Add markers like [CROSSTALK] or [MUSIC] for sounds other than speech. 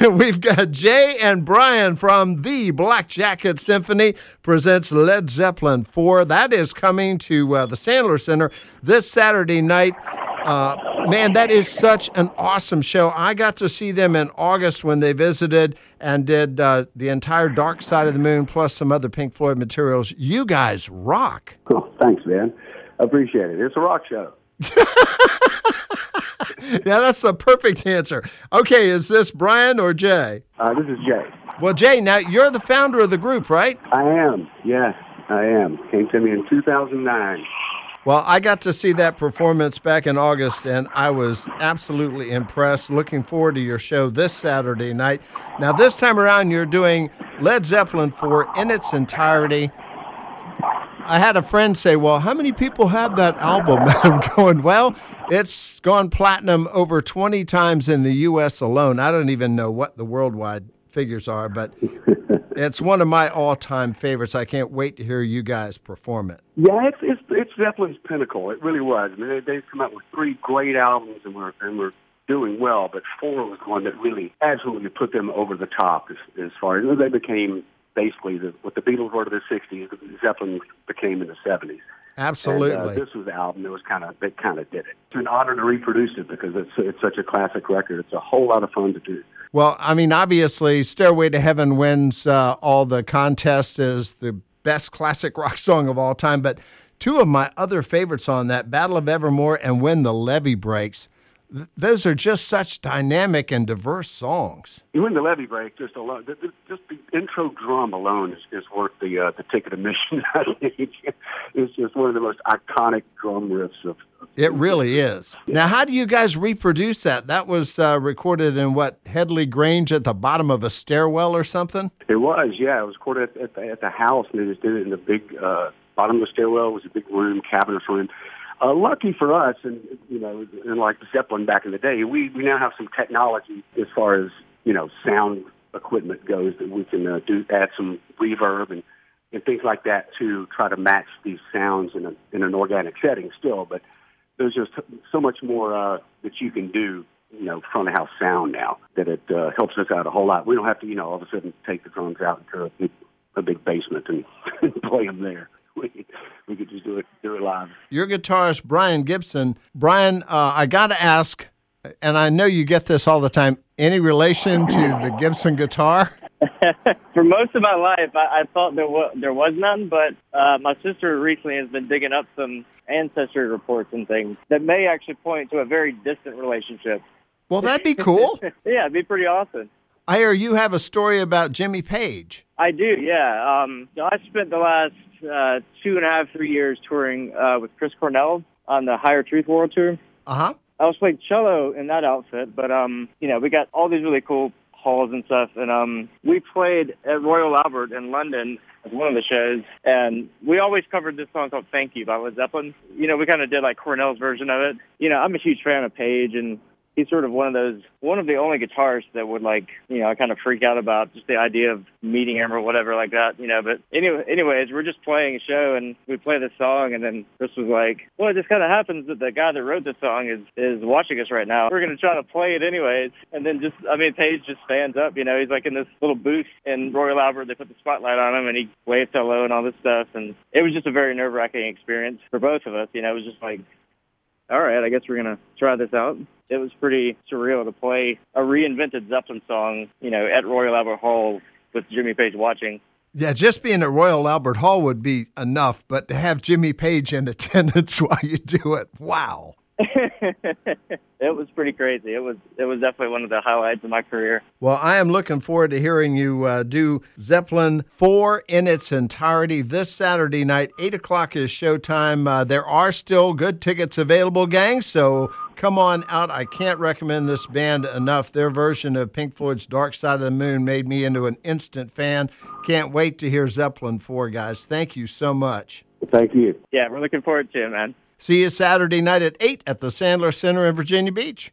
[LAUGHS] we've got Jay and Brian from the Black Jacket Symphony presents Led Zeppelin 4. That is coming to uh, the Sandler Center this Saturday night. Uh, man, that is such an awesome show. I got to see them in August when they visited and did uh, the entire Dark Side of the Moon plus some other Pink Floyd materials. You guys rock. Oh, thanks, man. Appreciate it. It's a rock show. [LAUGHS] [LAUGHS] yeah, that's the perfect answer. Okay, is this Brian or Jay? Uh, this is Jay. Well, Jay, now you're the founder of the group, right? I am. Yeah, I am. Came to me in 2009. Well, I got to see that performance back in August, and I was absolutely impressed. Looking forward to your show this Saturday night. Now, this time around, you're doing Led Zeppelin 4 in its entirety. I had a friend say, Well, how many people have that album? [LAUGHS] I'm going, Well, it's gone platinum over 20 times in the U.S. alone. I don't even know what the worldwide figures are, but [LAUGHS] it's one of my all time favorites. I can't wait to hear you guys perform it. Yeah, it's, it's, it's Zeppelin's pinnacle. It really was. I mean, they, they've come out with three great albums and we're, and we're doing well, but four was the one that really absolutely put them over the top as, as far as they became basically the, what the Beatles were to the '60s, Zeppelin became in the '70s. Absolutely. And, uh, this was the album that was kind of that kind of did it. It's an honor to reproduce it because it's it's such a classic record. It's a whole lot of fun to do. Well, I mean, obviously, "Stairway to Heaven" wins uh, all the contests as the best classic rock song of all time. But two of my other favorites on that, "Battle of Evermore" and "When the Levee Breaks." Those are just such dynamic and diverse songs. You win the levee break just alone. Just the intro drum alone is, is worth the uh, the ticket admission. [LAUGHS] I think it's just one of the most iconic drum riffs of. It really is. Yeah. Now, how do you guys reproduce that? That was uh, recorded in what Headley Grange at the bottom of a stairwell or something. It was, yeah. It was recorded at, at, the, at the house, and they just did it in the big uh, bottom of the stairwell. It was a big room, cabinet room uh, lucky for us, and you know, and like Zeppelin back in the day, we we now have some technology as far as you know sound equipment goes that we can uh, do add some reverb and and things like that to try to match these sounds in a in an organic setting still. But there's just so much more uh, that you can do, you know, front of house sound now that it uh, helps us out a whole lot. We don't have to, you know, all of a sudden take the drums out into a big, a big basement and [LAUGHS] play them there. [LAUGHS] We, we could just do it do it live. Your guitarist Brian Gibson. Brian, uh, I got to ask, and I know you get this all the time. Any relation to the Gibson guitar? [LAUGHS] For most of my life, I, I thought there was there was none, but uh, my sister recently has been digging up some ancestry reports and things that may actually point to a very distant relationship. Well, that'd be [LAUGHS] cool. yeah, it'd be pretty awesome. I hear you have a story about Jimmy Page. I do, yeah. Um, I spent the last uh, two and a half, three years touring uh, with Chris Cornell on the Higher Truth World Tour. Uh huh. I was playing cello in that outfit, but um, you know, we got all these really cool halls and stuff, and um, we played at Royal Albert in London as one of the shows, and we always covered this song called "Thank You" by Led Zeppelin. You know, we kind of did like Cornell's version of it. You know, I'm a huge fan of Page, and he's sort of one of those, one of the only guitarists that would like, you know, I kind of freak out about just the idea of meeting him or whatever like that, you know. But anyway, anyways, we're just playing a show and we play this song, and then Chris was like, "Well, it just kind of happens that the guy that wrote this song is is watching us right now. We're gonna try to play it anyways." And then just, I mean, Page just stands up, you know, he's like in this little booth in Royal Albert. They put the spotlight on him, and he waves hello and all this stuff, and it was just a very nerve wracking experience for both of us. You know, it was just like all right, I guess we're going to try this out. It was pretty surreal to play a reinvented Zeppelin song, you know, at Royal Albert Hall with Jimmy Page watching. Yeah, just being at Royal Albert Hall would be enough, but to have Jimmy Page in attendance [LAUGHS] while you do it, wow. [LAUGHS] it was pretty crazy. It was it was definitely one of the highlights of my career. Well, I am looking forward to hearing you uh, do Zeppelin four in its entirety this Saturday night. Eight o'clock is showtime. Uh, there are still good tickets available, gang. So come on out. I can't recommend this band enough. Their version of Pink Floyd's Dark Side of the Moon made me into an instant fan. Can't wait to hear Zeppelin four, guys. Thank you so much. Thank you. Yeah, we're looking forward to it, man. See you Saturday night at 8 at the Sandler Center in Virginia Beach.